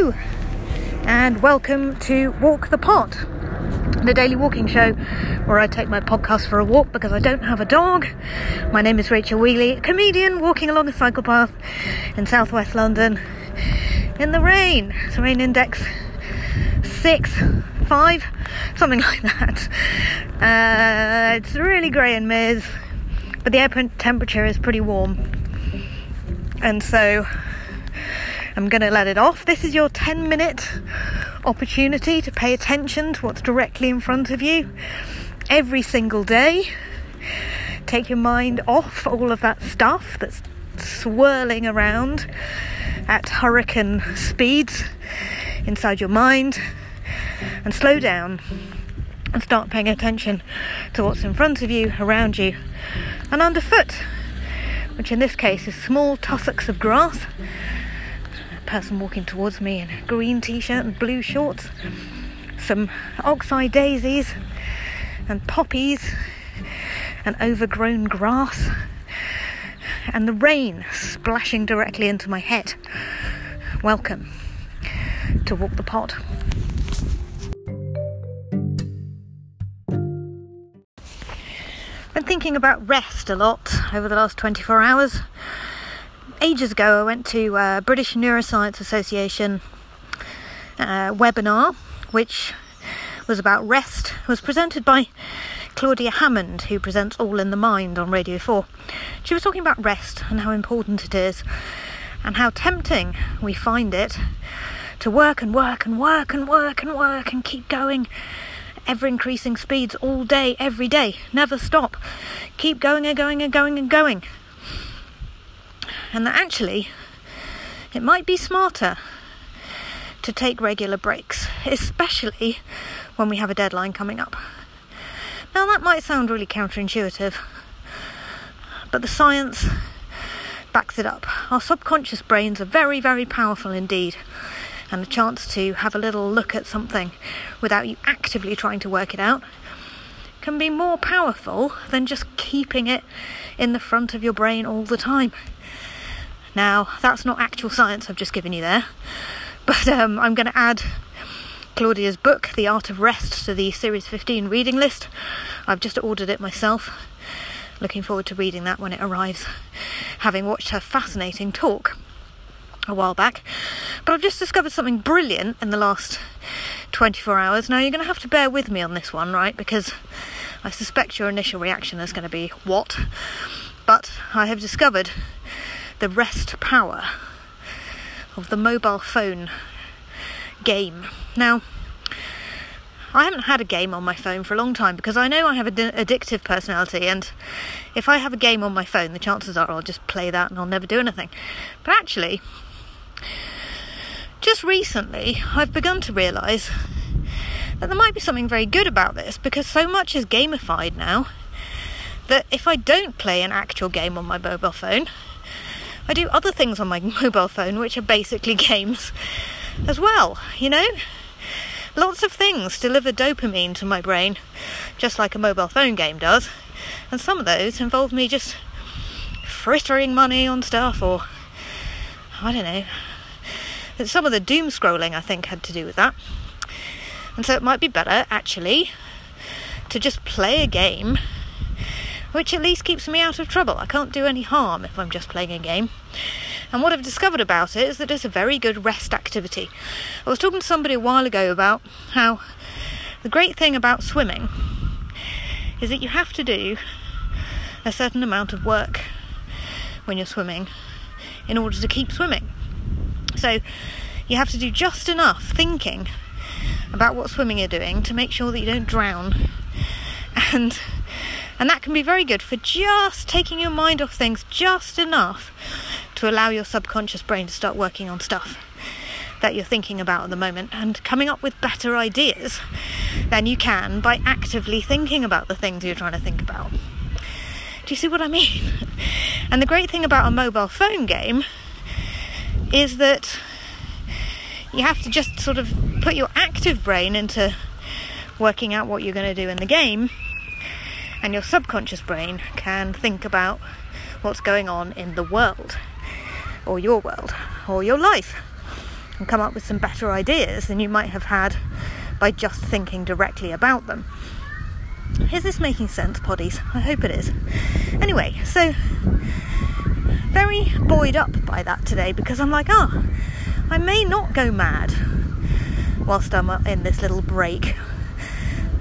And welcome to Walk the Pod, the daily walking show where I take my podcast for a walk because I don't have a dog. My name is Rachel Wheely, comedian walking along a cycle path in southwest London in the rain. It's a rain index six, five, something like that. Uh, it's really grey and miz, but the air temperature is pretty warm, and so I'm going to let it off. This is your 10 minute opportunity to pay attention to what's directly in front of you every single day. Take your mind off all of that stuff that's swirling around at hurricane speeds inside your mind and slow down and start paying attention to what's in front of you, around you, and underfoot, which in this case is small tussocks of grass person walking towards me in a green t-shirt and blue shorts, some oxeye daisies and poppies and overgrown grass and the rain splashing directly into my head. Welcome to Walk the Pod. Been thinking about rest a lot over the last 24 hours ages ago, I went to a British Neuroscience Association uh, webinar, which was about rest. It was presented by Claudia Hammond, who presents All in the Mind on Radio 4. She was talking about rest and how important it is, and how tempting we find it to work and work and work and work and work and keep going ever increasing speeds all day, every day, never stop. Keep going and going and going and going and that actually it might be smarter to take regular breaks, especially when we have a deadline coming up. Now, that might sound really counterintuitive, but the science backs it up. Our subconscious brains are very, very powerful indeed, and a chance to have a little look at something without you actively trying to work it out can be more powerful than just keeping it in the front of your brain all the time. Now, that's not actual science I've just given you there, but um, I'm going to add Claudia's book, The Art of Rest, to the Series 15 reading list. I've just ordered it myself. Looking forward to reading that when it arrives, having watched her fascinating talk a while back. But I've just discovered something brilliant in the last 24 hours. Now, you're going to have to bear with me on this one, right? Because I suspect your initial reaction is going to be, What? But I have discovered the rest power of the mobile phone game. Now, I haven't had a game on my phone for a long time because I know I have an addictive personality, and if I have a game on my phone, the chances are I'll just play that and I'll never do anything. But actually, just recently, I've begun to realise that there might be something very good about this because so much is gamified now that if I don't play an actual game on my mobile phone, I do other things on my mobile phone which are basically games as well, you know? Lots of things deliver dopamine to my brain, just like a mobile phone game does, and some of those involve me just frittering money on stuff or I don't know. Some of the doom scrolling I think had to do with that. And so it might be better actually to just play a game which at least keeps me out of trouble. I can't do any harm if I'm just playing a game. And what I've discovered about it is that it's a very good rest activity. I was talking to somebody a while ago about how the great thing about swimming is that you have to do a certain amount of work when you're swimming in order to keep swimming. So you have to do just enough thinking about what swimming you're doing to make sure that you don't drown. And and that can be very good for just taking your mind off things just enough to allow your subconscious brain to start working on stuff that you're thinking about at the moment and coming up with better ideas than you can by actively thinking about the things you're trying to think about. Do you see what I mean? And the great thing about a mobile phone game is that you have to just sort of put your active brain into working out what you're going to do in the game and your subconscious brain can think about what's going on in the world, or your world, or your life, and come up with some better ideas than you might have had by just thinking directly about them. Is this making sense, poddies? I hope it is. Anyway, so very buoyed up by that today because I'm like, oh, I may not go mad whilst I'm uh, in this little break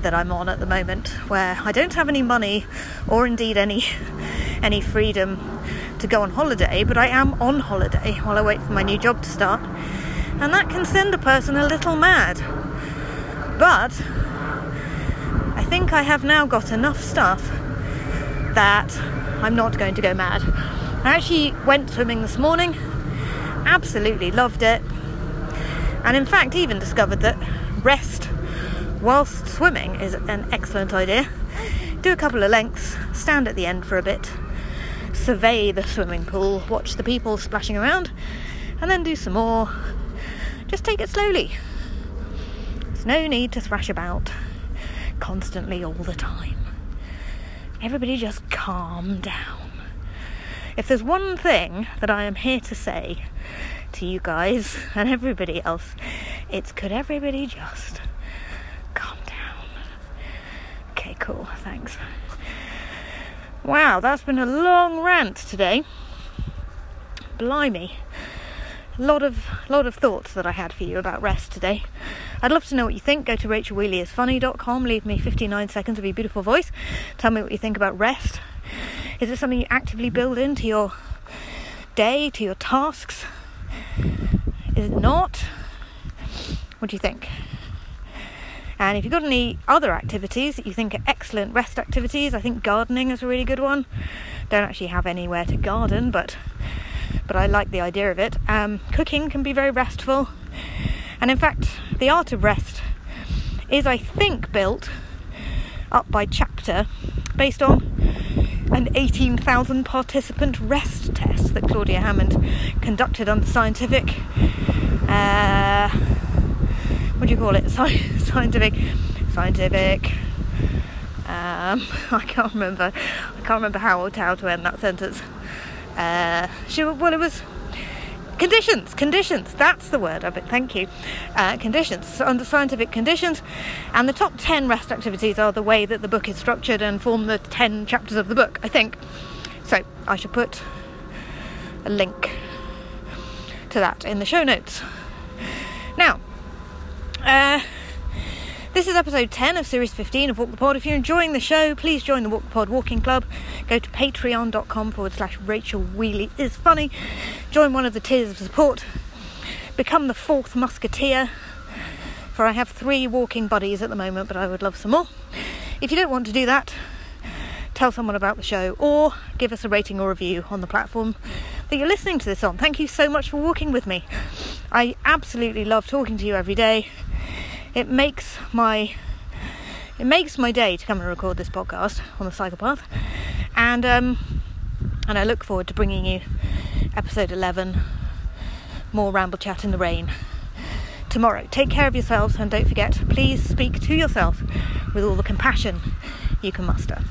that I'm on at the moment where I don't have any money or indeed any any freedom to go on holiday, but I am on holiday while I wait for my new job to start. And that can send a person a little mad. But I think I have now got enough stuff that I'm not going to go mad. I actually went swimming this morning, absolutely loved it, and in fact, even discovered that rest whilst swimming is an excellent idea. Do a couple of lengths, stand at the end for a bit, survey the swimming pool, watch the people splashing around, and then do some more. Just take it slowly. There's no need to thrash about constantly all the time. Everybody just calm down. If there's one thing that I am here to say to you guys and everybody else, it's could everybody just calm down? Okay, cool, thanks. Wow, that's been a long rant today. Blimey. A lot of lot of thoughts that I had for you about rest today. I'd love to know what you think. Go to rachelwheelyisfunny.com, leave me 59 seconds of your beautiful voice. Tell me what you think about rest. Is it something you actively build into your day, to your tasks? Is it not? What do you think? And if you've got any other activities that you think are excellent rest activities, I think gardening is a really good one. Don't actually have anywhere to garden, but but I like the idea of it. Um, cooking can be very restful, and in fact, the art of rest is, I think, built up by chapter based on an 18,000 participant rest test that Claudia Hammond conducted on the scientific. Uh, what do you call it? scientific, scientific. Um, I can't remember. I can't remember how or how to end that sentence. Uh, she well, it was conditions. Conditions. That's the word of it. Thank you. Uh, conditions so under scientific conditions, and the top ten rest activities are the way that the book is structured and form the ten chapters of the book. I think. So I shall put a link to that in the show notes. Now, this is episode 10 of series 15 of Walk the Pod. If you're enjoying the show, please join the Walk the Pod Walking Club. Go to patreon.com forward slash Rachel Wheely is funny. Join one of the tiers of support. Become the fourth musketeer. For I have three walking buddies at the moment, but I would love some more. If you don't want to do that, tell someone about the show or give us a rating or review on the platform that you're listening to this on. Thank you so much for walking with me. I absolutely love talking to you every day. It makes my it makes my day to come and record this podcast on the psychopath, and um, and I look forward to bringing you episode 11, more ramble chat in the rain tomorrow. Take care of yourselves and don't forget, please speak to yourself with all the compassion you can muster.